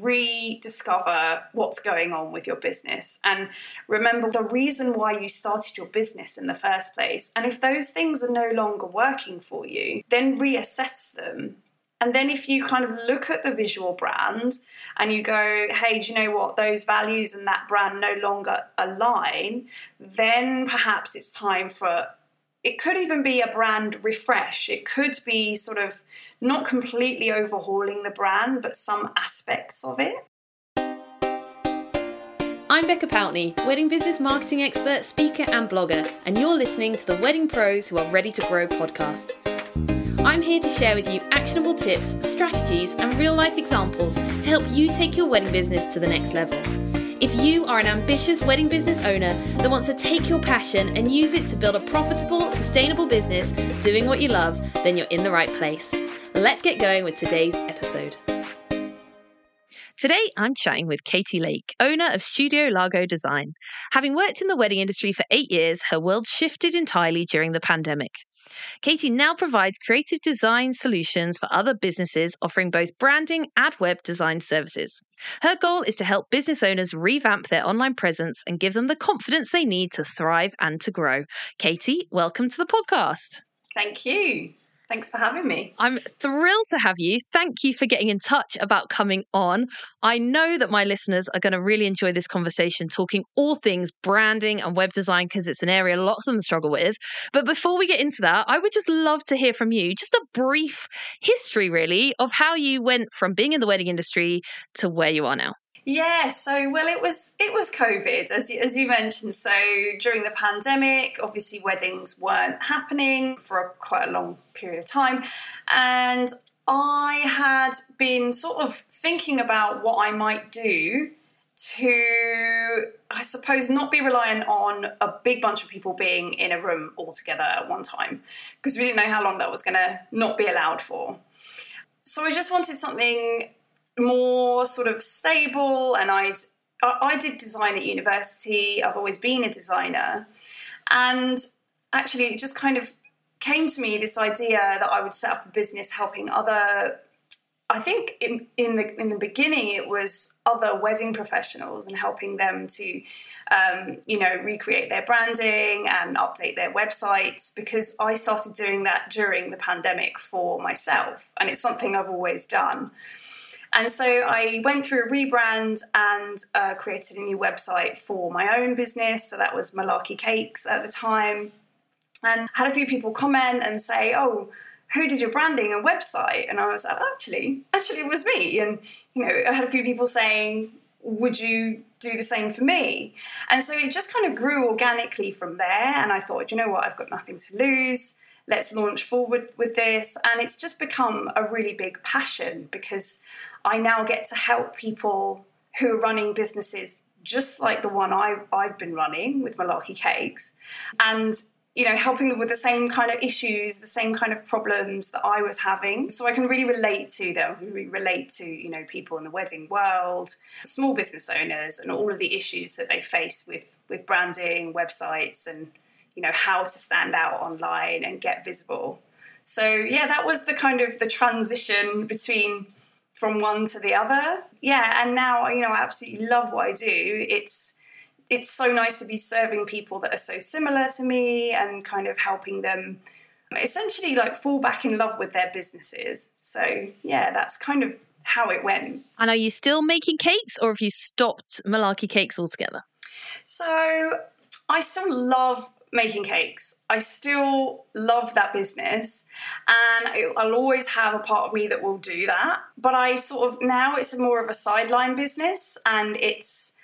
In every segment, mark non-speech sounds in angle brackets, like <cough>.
rediscover what's going on with your business and remember the reason why you started your business in the first place. And if those things are no longer working for you, then reassess them. And then if you kind of look at the visual brand and you go, hey, do you know what? Those values and that brand no longer align, then perhaps it's time for it could even be a brand refresh. It could be sort of not completely overhauling the brand, but some aspects of it. I'm Becca Poutney, wedding business marketing expert, speaker, and blogger, and you're listening to the Wedding Pros Who Are Ready to Grow podcast. I'm here to share with you actionable tips, strategies, and real life examples to help you take your wedding business to the next level. If you are an ambitious wedding business owner that wants to take your passion and use it to build a profitable, sustainable business doing what you love, then you're in the right place. Let's get going with today's episode. Today, I'm chatting with Katie Lake, owner of Studio Lago Design. Having worked in the wedding industry for eight years, her world shifted entirely during the pandemic. Katie now provides creative design solutions for other businesses, offering both branding and web design services. Her goal is to help business owners revamp their online presence and give them the confidence they need to thrive and to grow. Katie, welcome to the podcast. Thank you. Thanks for having me. I'm thrilled to have you. Thank you for getting in touch about coming on. I know that my listeners are going to really enjoy this conversation, talking all things branding and web design, because it's an area lots of them struggle with. But before we get into that, I would just love to hear from you just a brief history, really, of how you went from being in the wedding industry to where you are now. Yeah, so well, it was it was COVID as you, as you mentioned. So during the pandemic, obviously weddings weren't happening for a, quite a long period of time, and I had been sort of thinking about what I might do to, I suppose, not be reliant on a big bunch of people being in a room all together at one time because we didn't know how long that was going to not be allowed for. So I just wanted something more sort of stable and I'd I did design at university. I've always been a designer. And actually it just kind of came to me this idea that I would set up a business helping other I think in, in the in the beginning it was other wedding professionals and helping them to um, you know recreate their branding and update their websites because I started doing that during the pandemic for myself and it's something I've always done. And so I went through a rebrand and uh, created a new website for my own business. So that was Malarkey Cakes at the time. And had a few people comment and say, oh, who did your branding and website? And I was like, actually, actually, it was me. And, you know, I had a few people saying, would you do the same for me? And so it just kind of grew organically from there. And I thought, you know what, I've got nothing to lose. Let's launch forward with this. And it's just become a really big passion because I now get to help people who are running businesses just like the one I, I've been running with Malarkey Cakes, and you know, helping them with the same kind of issues, the same kind of problems that I was having. So I can really relate to them, really relate to, you know, people in the wedding world, small business owners, and all of the issues that they face with with branding, websites, and you know, how to stand out online and get visible. So yeah, that was the kind of the transition between from one to the other. Yeah, and now you know I absolutely love what I do. It's it's so nice to be serving people that are so similar to me and kind of helping them essentially like fall back in love with their businesses. So yeah, that's kind of how it went. And are you still making cakes or have you stopped Malarkey cakes altogether? So I still love making cakes. I still love that business and I'll always have a part of me that will do that. But I sort of now it's more of a sideline business and it's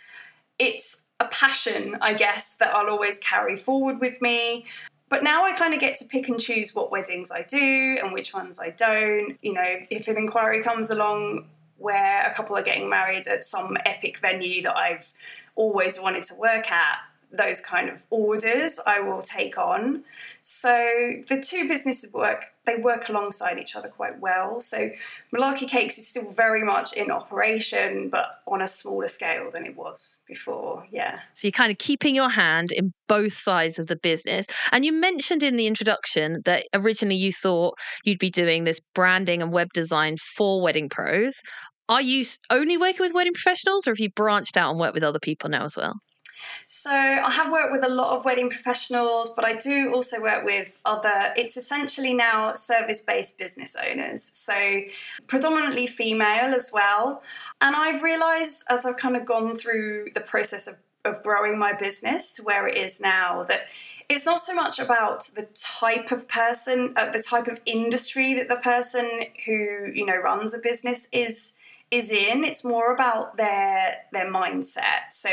it's a passion, I guess, that I'll always carry forward with me. But now I kind of get to pick and choose what weddings I do and which ones I don't. You know, if an inquiry comes along where a couple are getting married at some epic venue that I've always wanted to work at, those kind of orders I will take on. So the two businesses work, they work alongside each other quite well. So Malarkey Cakes is still very much in operation, but on a smaller scale than it was before. Yeah. So you're kind of keeping your hand in both sides of the business. And you mentioned in the introduction that originally you thought you'd be doing this branding and web design for wedding pros. Are you only working with wedding professionals or have you branched out and worked with other people now as well? So I have worked with a lot of wedding professionals, but I do also work with other, it's essentially now service based business owners. So predominantly female as well. And I've realized as I've kind of gone through the process of, of growing my business to where it is now that it's not so much about the type of person, uh, the type of industry that the person who, you know, runs a business is is in. It's more about their their mindset. So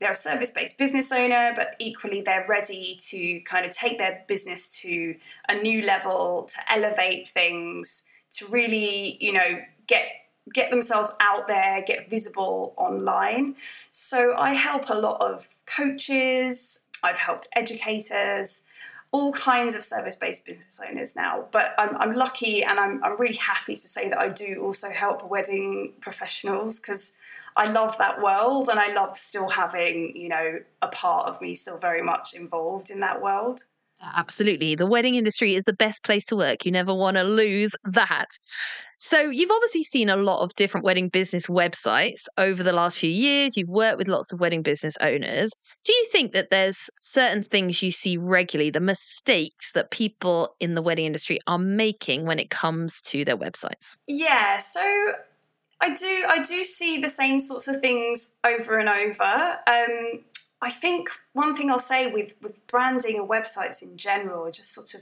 they're a service based business owner, but equally they're ready to kind of take their business to a new level, to elevate things, to really, you know, get get themselves out there, get visible online. So I help a lot of coaches, I've helped educators, all kinds of service based business owners now. But I'm, I'm lucky and I'm, I'm really happy to say that I do also help wedding professionals because I love that world and I love still having, you know, a part of me still very much involved in that world. Absolutely. The wedding industry is the best place to work. You never want to lose that. So, you've obviously seen a lot of different wedding business websites over the last few years. You've worked with lots of wedding business owners. Do you think that there's certain things you see regularly, the mistakes that people in the wedding industry are making when it comes to their websites? Yeah. So, I do I do see the same sorts of things over and over. Um, I think one thing I'll say with with branding and websites in general, just sort of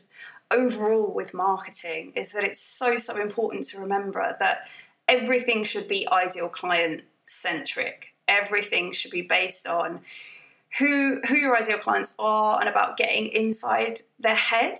overall with marketing, is that it's so so important to remember that everything should be ideal client centric. Everything should be based on who who your ideal clients are and about getting inside their head.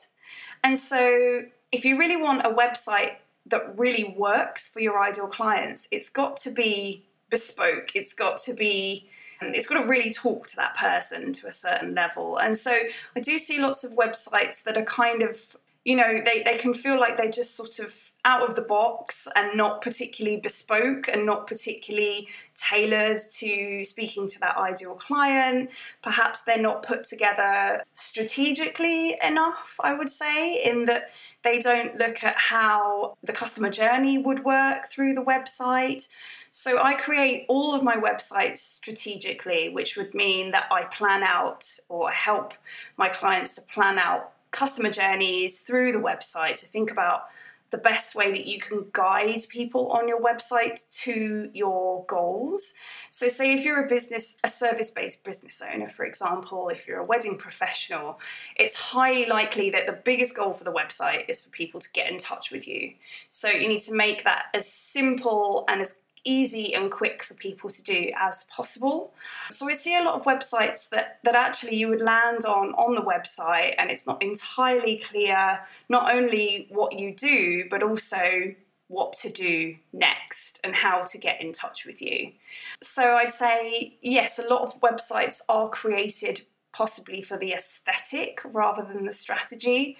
And so if you really want a website that really works for your ideal clients, it's got to be bespoke. It's got to be um, it's got to really talk to that person to a certain level. And so I do see lots of websites that are kind of, you know, they, they can feel like they're just sort of out of the box and not particularly bespoke and not particularly tailored to speaking to that ideal client. Perhaps they're not put together strategically enough, I would say, in that they don't look at how the customer journey would work through the website. So I create all of my websites strategically, which would mean that I plan out or help my clients to plan out customer journeys through the website to think about the best way that you can guide people on your website to your goals. So, say if you're a business, a service based business owner, for example, if you're a wedding professional, it's highly likely that the biggest goal for the website is for people to get in touch with you. So, you need to make that as simple and as easy and quick for people to do as possible. So I see a lot of websites that, that actually you would land on on the website and it's not entirely clear not only what you do but also what to do next and how to get in touch with you. So I'd say yes, a lot of websites are created possibly for the aesthetic rather than the strategy,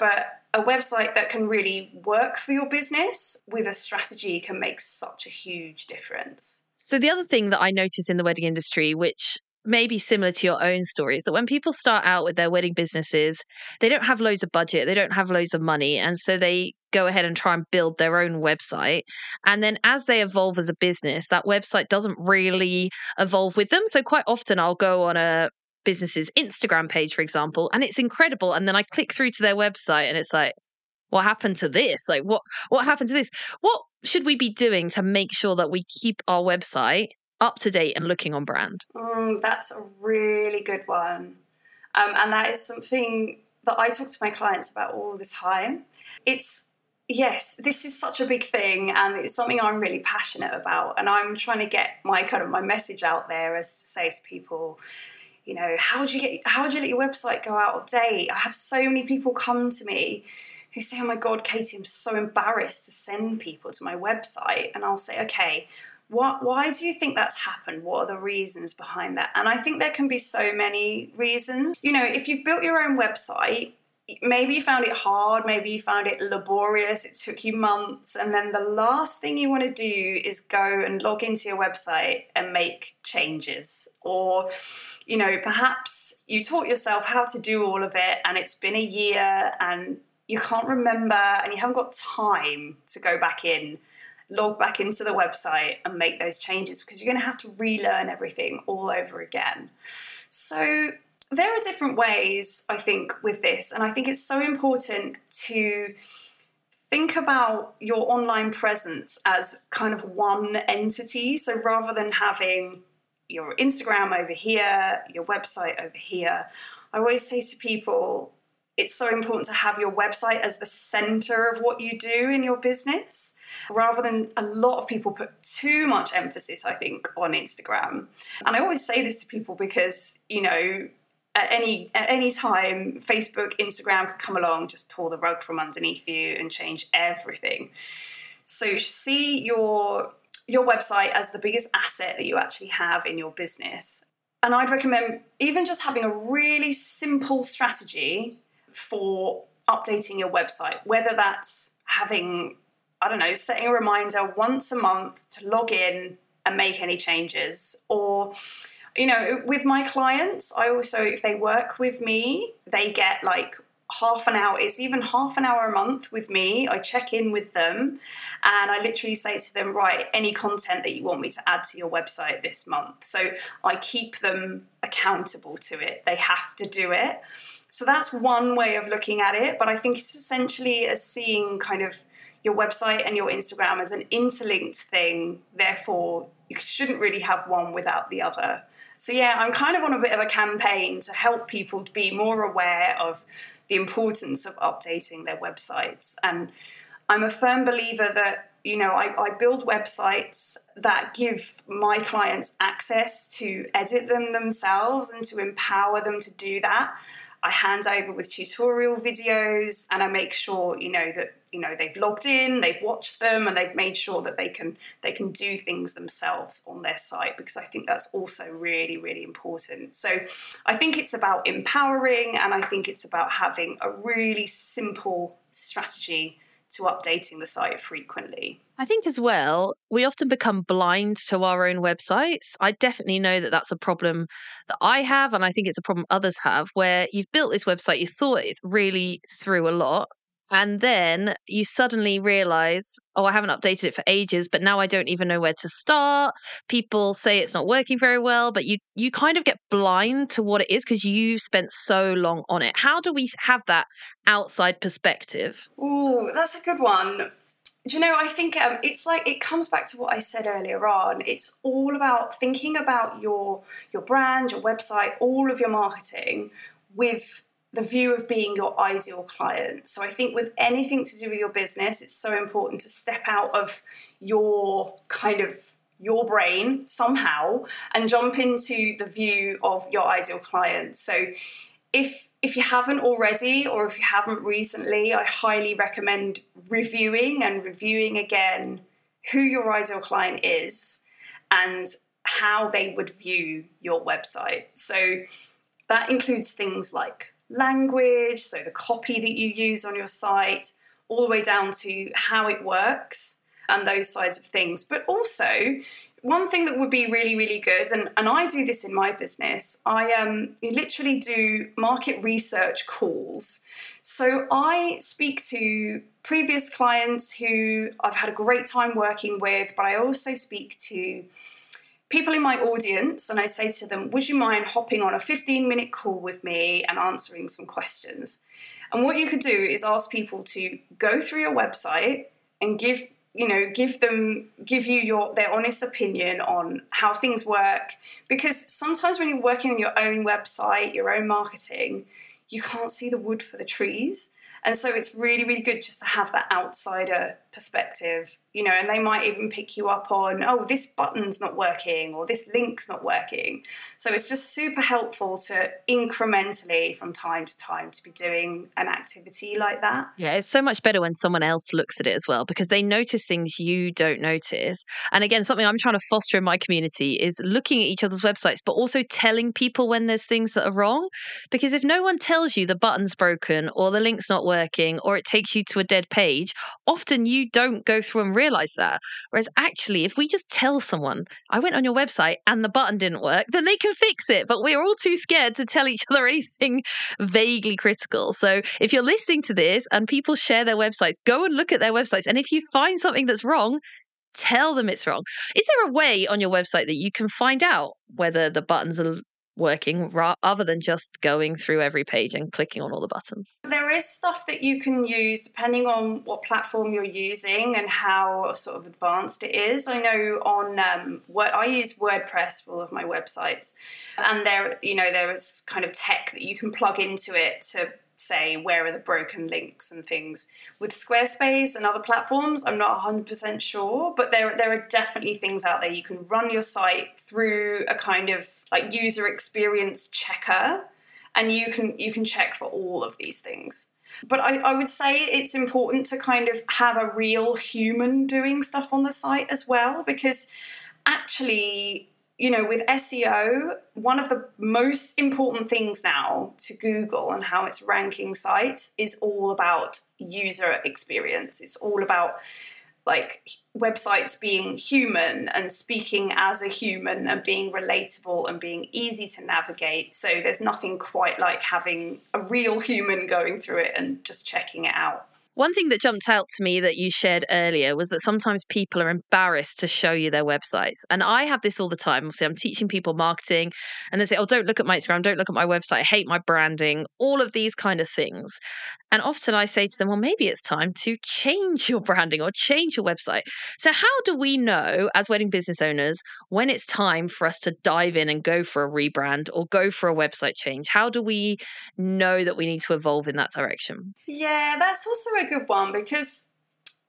but a website that can really work for your business with a strategy can make such a huge difference. So, the other thing that I notice in the wedding industry, which may be similar to your own story, is that when people start out with their wedding businesses, they don't have loads of budget, they don't have loads of money. And so they go ahead and try and build their own website. And then as they evolve as a business, that website doesn't really evolve with them. So, quite often I'll go on a business's Instagram page, for example, and it's incredible. And then I click through to their website and it's like, what happened to this? Like what what happened to this? What should we be doing to make sure that we keep our website up to date and looking on brand? Mm, that's a really good one. Um, and that is something that I talk to my clients about all the time. It's yes, this is such a big thing, and it's something I'm really passionate about. And I'm trying to get my kind of my message out there as to say to people, you know, how would you get how would you let your website go out of date? I have so many people come to me who say, Oh my god, Katie, I'm so embarrassed to send people to my website. And I'll say, Okay, what, why do you think that's happened? What are the reasons behind that? And I think there can be so many reasons. You know, if you've built your own website, maybe you found it hard, maybe you found it laborious, it took you months, and then the last thing you want to do is go and log into your website and make changes. Or, you know, perhaps you taught yourself how to do all of it and it's been a year and you can't remember and you haven't got time to go back in log back into the website and make those changes because you're going to have to relearn everything all over again. So there are different ways, I think, with this, and I think it's so important to think about your online presence as kind of one entity. So rather than having your Instagram over here, your website over here, I always say to people, it's so important to have your website as the center of what you do in your business rather than a lot of people put too much emphasis i think on instagram and i always say this to people because you know at any at any time facebook instagram could come along just pull the rug from underneath you and change everything. So see your your website as the biggest asset that you actually have in your business. And i'd recommend even just having a really simple strategy for updating your website whether that's having i don't know setting a reminder once a month to log in and make any changes or you know, with my clients, I also, if they work with me, they get like half an hour, it's even half an hour a month with me. I check in with them and I literally say to them, right, any content that you want me to add to your website this month. So I keep them accountable to it, they have to do it. So that's one way of looking at it, but I think it's essentially as seeing kind of your website and your Instagram as an interlinked thing. Therefore, you shouldn't really have one without the other. So, yeah, I'm kind of on a bit of a campaign to help people be more aware of the importance of updating their websites. And I'm a firm believer that, you know, I, I build websites that give my clients access to edit them themselves and to empower them to do that. I hand over with tutorial videos and I make sure, you know, that you know they've logged in they've watched them and they've made sure that they can they can do things themselves on their site because i think that's also really really important so i think it's about empowering and i think it's about having a really simple strategy to updating the site frequently. I think as well, we often become blind to our own websites. I definitely know that that's a problem that I have, and I think it's a problem others have, where you've built this website, you thought it really through a lot, and then you suddenly realize, oh, I haven't updated it for ages, but now I don't even know where to start. People say it's not working very well, but you you kind of get blind to what it is because you've spent so long on it. How do we have that outside perspective? Oh, that's a good one. Do you know, I think um, it's like it comes back to what I said earlier on. It's all about thinking about your your brand, your website, all of your marketing with the view of being your ideal client. So I think with anything to do with your business, it's so important to step out of your kind of your brain somehow and jump into the view of your ideal client. So if if you haven't already or if you haven't recently, I highly recommend reviewing and reviewing again who your ideal client is and how they would view your website. So that includes things like language, so the copy that you use on your site, all the way down to how it works and those sides of things. But also, one thing that would be really, really good, and, and I do this in my business, I um, literally do market research calls. So I speak to previous clients who I've had a great time working with, but I also speak to people in my audience and I say to them, Would you mind hopping on a 15 minute call with me and answering some questions? And what you could do is ask people to go through your website and give you know give them give you your their honest opinion on how things work because sometimes when you're working on your own website your own marketing you can't see the wood for the trees and so it's really really good just to have that outsider perspective you know, and they might even pick you up on, oh, this button's not working or this link's not working. So it's just super helpful to incrementally from time to time to be doing an activity like that. Yeah, it's so much better when someone else looks at it as well because they notice things you don't notice. And again, something I'm trying to foster in my community is looking at each other's websites, but also telling people when there's things that are wrong. Because if no one tells you the button's broken or the link's not working or it takes you to a dead page, often you don't go through and realize that. Whereas actually, if we just tell someone, I went on your website and the button didn't work, then they can fix it. But we're all too scared to tell each <laughs> other anything vaguely critical. So if you're listening to this and people share their websites, go and look at their websites. And if you find something that's wrong, tell them it's wrong. Is there a way on your website that you can find out whether the buttons are working ra- other than just going through every page and clicking on all the buttons? There is stuff that you can use depending on what platform you're using and how sort of advanced it is. I know on um, what I use WordPress for all of my websites, and there, you know, there is kind of tech that you can plug into it to say where are the broken links and things. With Squarespace and other platforms, I'm not 100% sure, but there there are definitely things out there you can run your site through a kind of like user experience checker and you can you can check for all of these things. But I, I would say it's important to kind of have a real human doing stuff on the site as well because actually you know, with SEO, one of the most important things now to Google and how it's ranking sites is all about user experience. It's all about like websites being human and speaking as a human and being relatable and being easy to navigate. So there's nothing quite like having a real human going through it and just checking it out. One thing that jumped out to me that you shared earlier was that sometimes people are embarrassed to show you their websites. And I have this all the time. Obviously, I'm teaching people marketing and they say, oh, don't look at my Instagram, don't look at my website, I hate my branding, all of these kind of things. And often I say to them, well, maybe it's time to change your branding or change your website. So, how do we know as wedding business owners when it's time for us to dive in and go for a rebrand or go for a website change? How do we know that we need to evolve in that direction? Yeah, that's also a good one because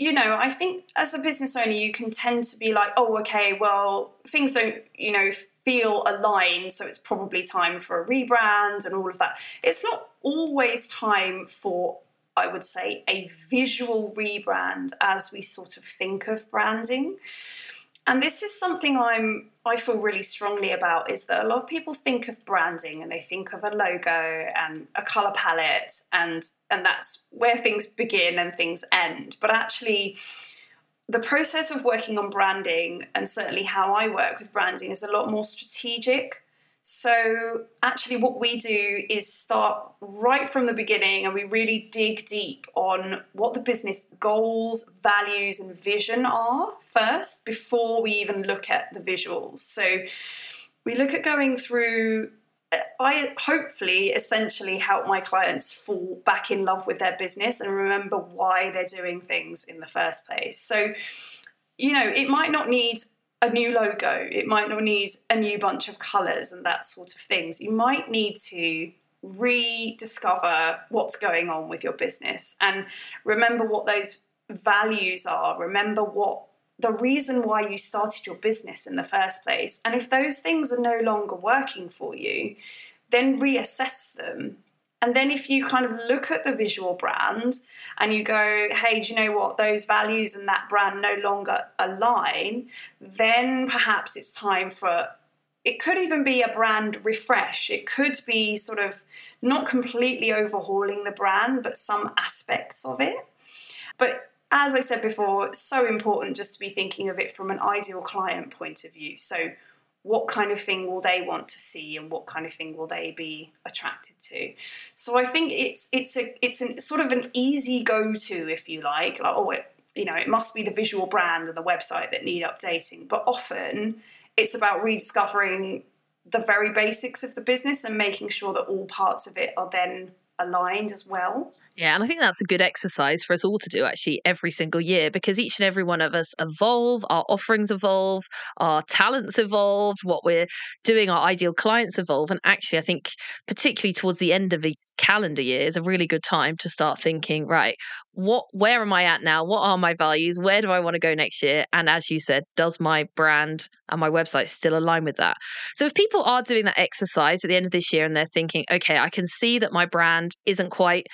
you know, I think as a business owner, you can tend to be like, oh, okay, well, things don't, you know, feel aligned, so it's probably time for a rebrand and all of that. It's not always time for, I would say, a visual rebrand as we sort of think of branding. And this is something I'm I feel really strongly about is that a lot of people think of branding and they think of a logo and a color palette and and that's where things begin and things end. But actually the process of working on branding and certainly how I work with branding is a lot more strategic. So, actually, what we do is start right from the beginning and we really dig deep on what the business goals, values, and vision are first before we even look at the visuals. So, we look at going through I hopefully essentially help my clients fall back in love with their business and remember why they're doing things in the first place. So, you know, it might not need a new logo, it might not need a new bunch of colors and that sort of things. You might need to rediscover what's going on with your business and remember what those values are, remember what the reason why you started your business in the first place. And if those things are no longer working for you, then reassess them. And then if you kind of look at the visual brand and you go, hey, do you know what? Those values and that brand no longer align, then perhaps it's time for it could even be a brand refresh. It could be sort of not completely overhauling the brand, but some aspects of it. But as I said before, so important just to be thinking of it from an ideal client point of view. So, what kind of thing will they want to see, and what kind of thing will they be attracted to? So, I think it's it's a it's a sort of an easy go to, if you like. Like, oh, it, you know, it must be the visual brand and the website that need updating. But often, it's about rediscovering the very basics of the business and making sure that all parts of it are then aligned as well. Yeah, and I think that's a good exercise for us all to do actually every single year because each and every one of us evolve, our offerings evolve, our talents evolve, what we're doing, our ideal clients evolve. And actually, I think, particularly towards the end of a calendar year, is a really good time to start thinking, right, what where am I at now? What are my values? Where do I want to go next year? And as you said, does my brand and my website still align with that? So if people are doing that exercise at the end of this year and they're thinking, okay, I can see that my brand isn't quite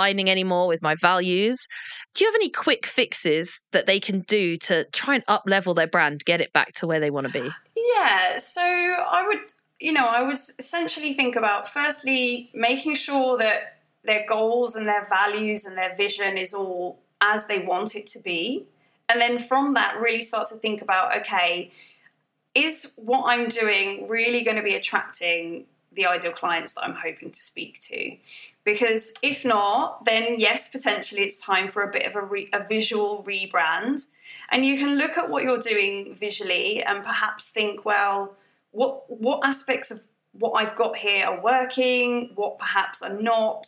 aligning anymore with my values, do you have any quick fixes that they can do to try and up level their brand, get it back to where they want to be? Yeah, so I would, you know, I would essentially think about firstly making sure that their goals and their values and their vision is all as they want it to be. And then from that, really start to think about okay, is what I'm doing really going to be attracting the ideal clients that I'm hoping to speak to. Because if not, then yes, potentially it's time for a bit of a, re- a visual rebrand. And you can look at what you're doing visually and perhaps think, well, what what aspects of what I've got here are working, what perhaps are not.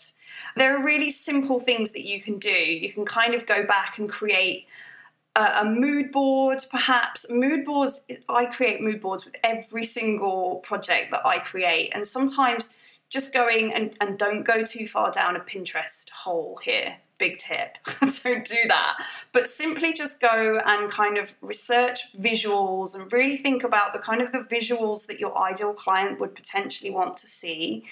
There are really simple things that you can do. You can kind of go back and create a, a mood board, perhaps. Mood boards, I create mood boards with every single project that I create. And sometimes just going and, and don't go too far down a Pinterest hole here. Big tip. <laughs> don't do that. But simply just go and kind of research visuals and really think about the kind of the visuals that your ideal client would potentially want to see.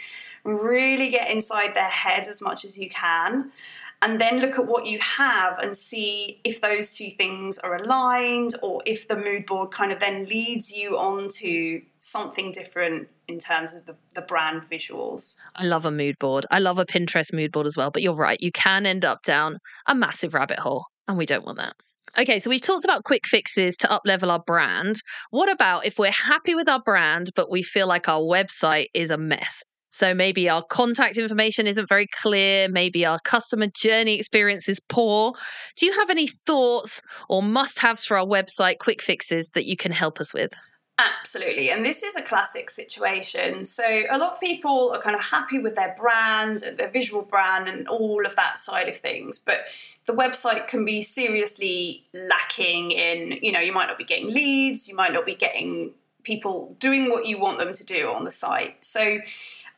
Really get inside their head as much as you can and then look at what you have and see if those two things are aligned or if the mood board kind of then leads you on to something different in terms of the, the brand visuals. I love a mood board. I love a Pinterest mood board as well. But you're right, you can end up down a massive rabbit hole, and we don't want that. Okay, so we've talked about quick fixes to uplevel our brand. What about if we're happy with our brand, but we feel like our website is a mess? So maybe our contact information isn't very clear, maybe our customer journey experience is poor. Do you have any thoughts or must haves for our website quick fixes that you can help us with? Absolutely. And this is a classic situation. So, a lot of people are kind of happy with their brand, uh, their visual brand, and all of that side of things. But the website can be seriously lacking in, you know, you might not be getting leads, you might not be getting people doing what you want them to do on the site. So,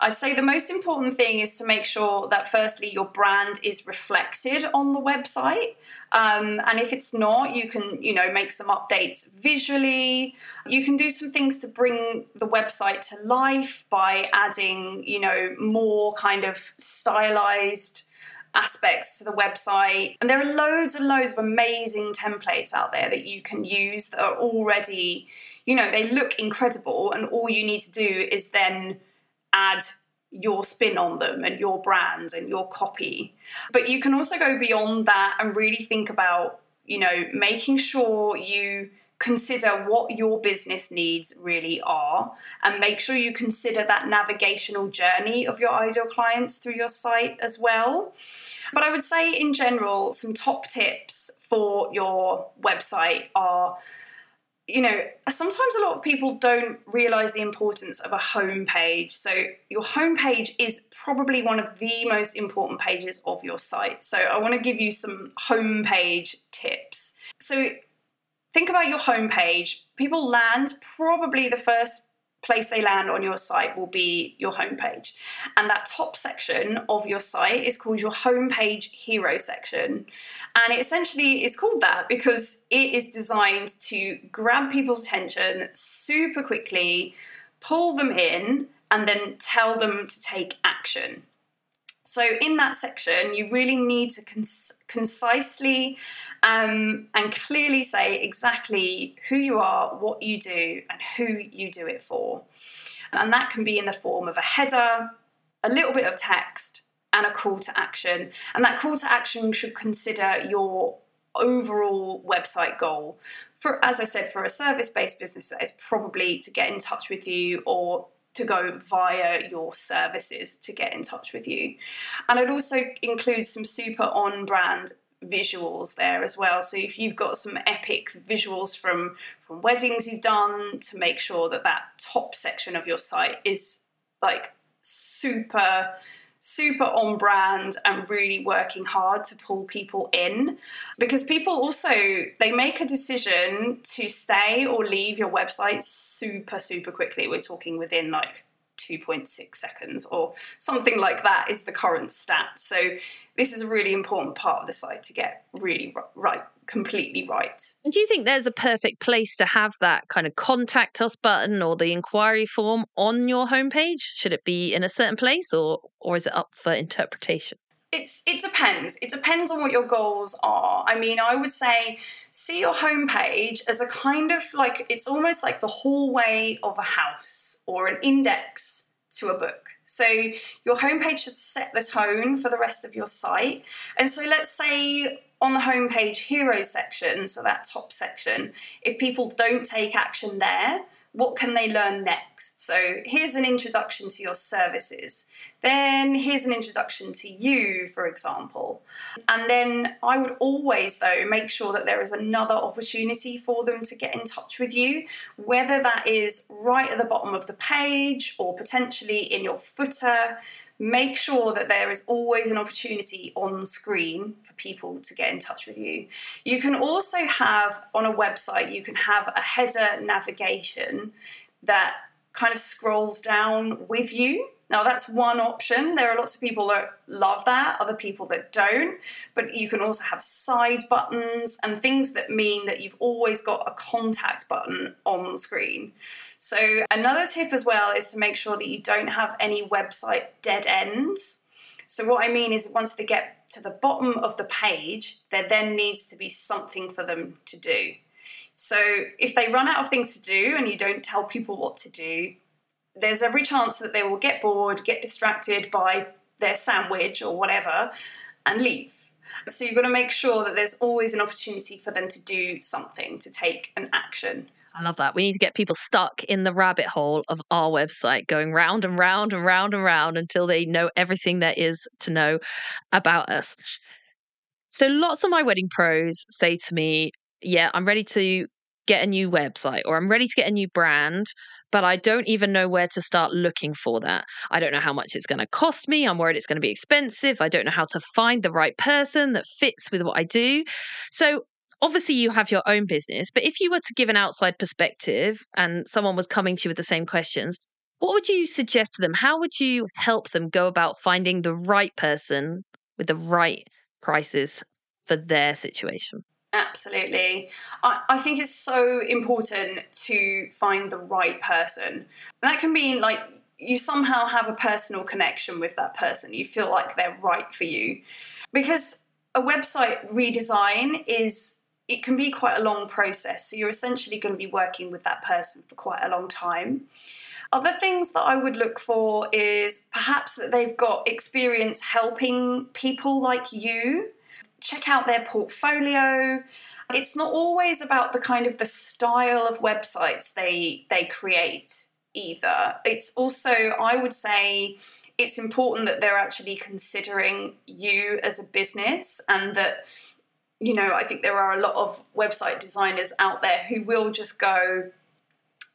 I'd say the most important thing is to make sure that firstly your brand is reflected on the website. Um, and if it's not, you can, you know, make some updates visually. You can do some things to bring the website to life by adding, you know, more kind of stylized aspects to the website. And there are loads and loads of amazing templates out there that you can use that are already, you know, they look incredible. And all you need to do is then add your spin on them and your brand and your copy. But you can also go beyond that and really think about, you know, making sure you consider what your business needs really are and make sure you consider that navigational journey of your ideal clients through your site as well. But I would say, in general, some top tips for your website are you know, sometimes a lot of people don't realize the importance of a homepage. So, your homepage is probably one of the most important pages of your site. So, I want to give you some homepage tips. So, think about your homepage. People land probably the first place they land on your site will be your homepage. And that top section of your site is called your homepage hero section. And it essentially is called that because it is designed to grab people's attention super quickly, pull them in, and then tell them to take action. So, in that section, you really need to concisely um, and clearly say exactly who you are, what you do, and who you do it for. And that can be in the form of a header, a little bit of text, and a call to action. And that call to action should consider your overall website goal. For, as I said, for a service based business, that is probably to get in touch with you or to go via your services to get in touch with you. And I'd also include some super on brand visuals there as well. So if you've got some epic visuals from from weddings you've done to make sure that that top section of your site is like super super on brand and really working hard to pull people in. Because people also they make a decision to stay or leave your website super super quickly. We're talking within like 2.6 seconds or something like that is the current stat. So this is a really important part of the site to get really right completely right. Do you think there's a perfect place to have that kind of contact us button or the inquiry form on your homepage? Should it be in a certain place or or is it up for interpretation? It's it depends. It depends on what your goals are. I mean, I would say see your homepage as a kind of like it's almost like the hallway of a house or an index to a book. So your homepage should set the tone for the rest of your site. And so let's say on the homepage hero section, so that top section, if people don't take action there, what can they learn next? So here's an introduction to your services. Then here's an introduction to you, for example. And then I would always, though, make sure that there is another opportunity for them to get in touch with you, whether that is right at the bottom of the page or potentially in your footer make sure that there is always an opportunity on screen for people to get in touch with you. You can also have on a website, you can have a header navigation that kind of scrolls down with you. Now, that's one option. There are lots of people that love that, other people that don't. But you can also have side buttons and things that mean that you've always got a contact button on the screen. So, another tip as well is to make sure that you don't have any website dead ends. So, what I mean is, once they get to the bottom of the page, there then needs to be something for them to do. So, if they run out of things to do and you don't tell people what to do, there's every chance that they will get bored, get distracted by their sandwich or whatever, and leave. So, you've got to make sure that there's always an opportunity for them to do something, to take an action. I love that. We need to get people stuck in the rabbit hole of our website, going round and round and round and round until they know everything there is to know about us. So, lots of my wedding pros say to me, Yeah, I'm ready to get a new website or I'm ready to get a new brand, but I don't even know where to start looking for that. I don't know how much it's going to cost me. I'm worried it's going to be expensive. I don't know how to find the right person that fits with what I do. So, obviously you have your own business, but if you were to give an outside perspective and someone was coming to you with the same questions, what would you suggest to them? How would you help them go about finding the right person with the right prices for their situation? Absolutely. I, I think it's so important to find the right person. And that can mean like you somehow have a personal connection with that person. You feel like they're right for you. Because a website redesign is it can be quite a long process. So you're essentially going to be working with that person for quite a long time. Other things that I would look for is perhaps that they've got experience helping people like you. Check out their portfolio. It's not always about the kind of the style of websites they they create either. It's also I would say it's important that they're actually considering you as a business and that you know, I think there are a lot of website designers out there who will just go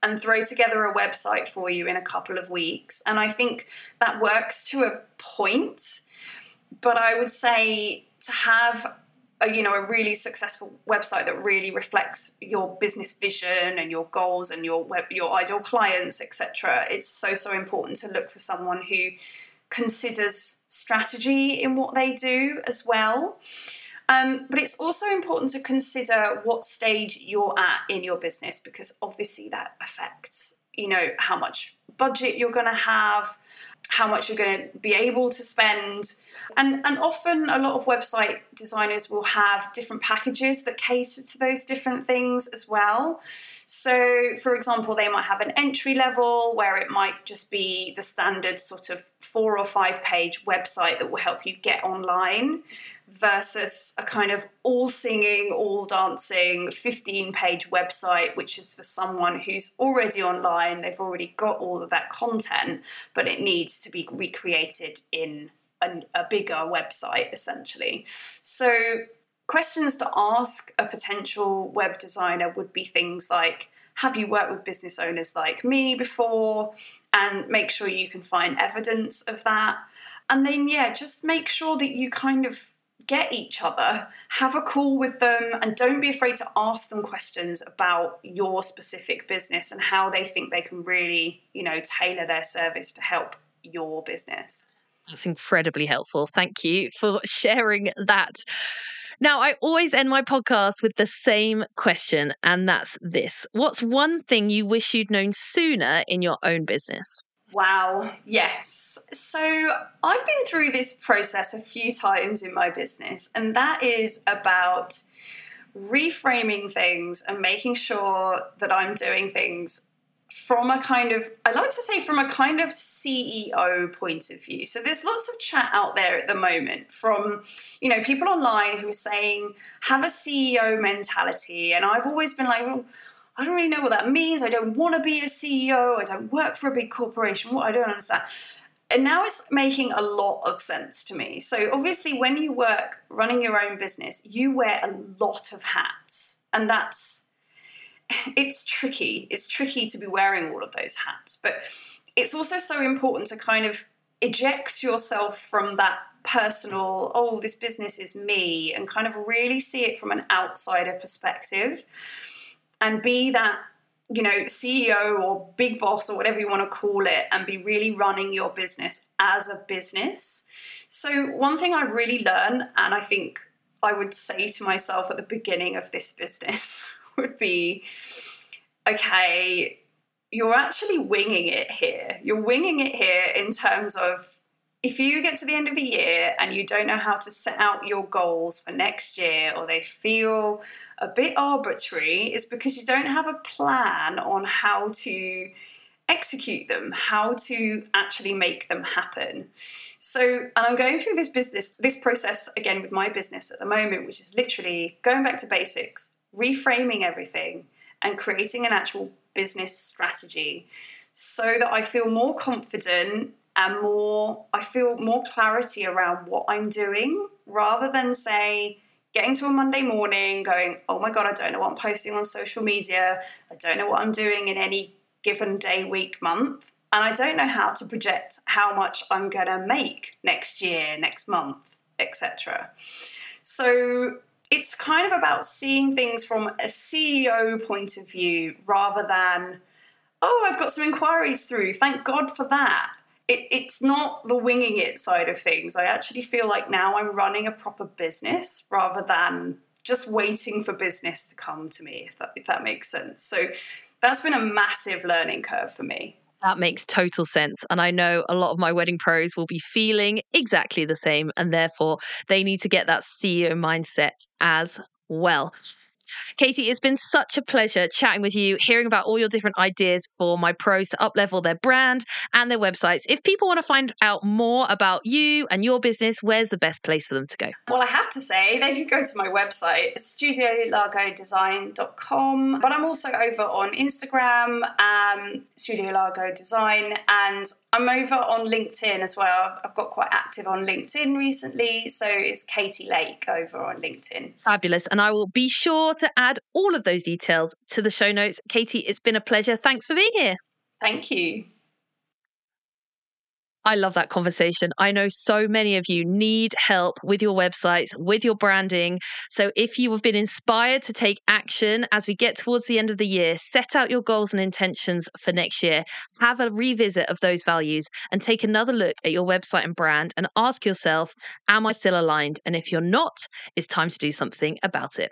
and throw together a website for you in a couple of weeks. And I think that works to a point. But I would say to have a, you know a really successful website that really reflects your business vision and your goals and your web, your ideal clients etc it's so so important to look for someone who considers strategy in what they do as well. Um, but it's also important to consider what stage you're at in your business because obviously that affects, you know, how much budget you're going to have, how much you're going to be able to spend. And, and often a lot of website designers will have different packages that cater to those different things as well. So, for example, they might have an entry level where it might just be the standard sort of four or five page website that will help you get online versus a kind of all singing, all dancing 15 page website, which is for someone who's already online, they've already got all of that content, but it needs to be recreated in a, a bigger website essentially. So, questions to ask a potential web designer would be things like, have you worked with business owners like me before? And make sure you can find evidence of that. And then, yeah, just make sure that you kind of get each other, have a call with them, and don't be afraid to ask them questions about your specific business and how they think they can really, you know, tailor their service to help your business. That's incredibly helpful. Thank you for sharing that. Now, I always end my podcast with the same question, and that's this What's one thing you wish you'd known sooner in your own business? Wow, yes. So I've been through this process a few times in my business, and that is about reframing things and making sure that I'm doing things from a kind of, I like to say, from a kind of CEO point of view. So there's lots of chat out there at the moment from, you know, people online who are saying, have a CEO mentality. And I've always been like, well, I don't really know what that means. I don't want to be a CEO. I don't work for a big corporation. What I don't understand. And now it's making a lot of sense to me. So, obviously, when you work running your own business, you wear a lot of hats. And that's, <laughs> it's tricky. It's tricky to be wearing all of those hats. But it's also so important to kind of eject yourself from that personal, oh, this business is me, and kind of really see it from an outsider perspective and be that you know ceo or big boss or whatever you want to call it and be really running your business as a business. So one thing i really learned and i think i would say to myself at the beginning of this business <laughs> would be okay you're actually winging it here. You're winging it here in terms of if you get to the end of the year and you don't know how to set out your goals for next year or they feel a bit arbitrary, is because you don't have a plan on how to execute them, how to actually make them happen. So, and I'm going through this business, this process again with my business at the moment, which is literally going back to basics, reframing everything, and creating an actual business strategy so that I feel more confident and more I feel more clarity around what I'm doing rather than say getting to a Monday morning going, oh my God, I don't know what I'm posting on social media. I don't know what I'm doing in any given day, week, month. And I don't know how to project how much I'm going to make next year, next month, etc. So it's kind of about seeing things from a CEO point of view rather than, oh, I've got some inquiries through. Thank God for that it, it's not the winging it side of things. I actually feel like now I'm running a proper business rather than just waiting for business to come to me, if that, if that makes sense. So that's been a massive learning curve for me. That makes total sense. And I know a lot of my wedding pros will be feeling exactly the same. And therefore, they need to get that CEO mindset as well. Katie, it's been such a pleasure chatting with you, hearing about all your different ideas for my pros to uplevel their brand and their websites. If people want to find out more about you and your business, where's the best place for them to go? Well, I have to say, they could go to my website, studiolagodesign.com. But I'm also over on Instagram, um, Studio Lago Design, and I'm over on LinkedIn as well. I've got quite active on LinkedIn recently. So it's Katie Lake over on LinkedIn. Fabulous. And I will be sure to add all of those details to the show notes. Katie, it's been a pleasure. Thanks for being here. Thank you. I love that conversation. I know so many of you need help with your websites, with your branding. So if you have been inspired to take action as we get towards the end of the year, set out your goals and intentions for next year, have a revisit of those values, and take another look at your website and brand and ask yourself, Am I still aligned? And if you're not, it's time to do something about it.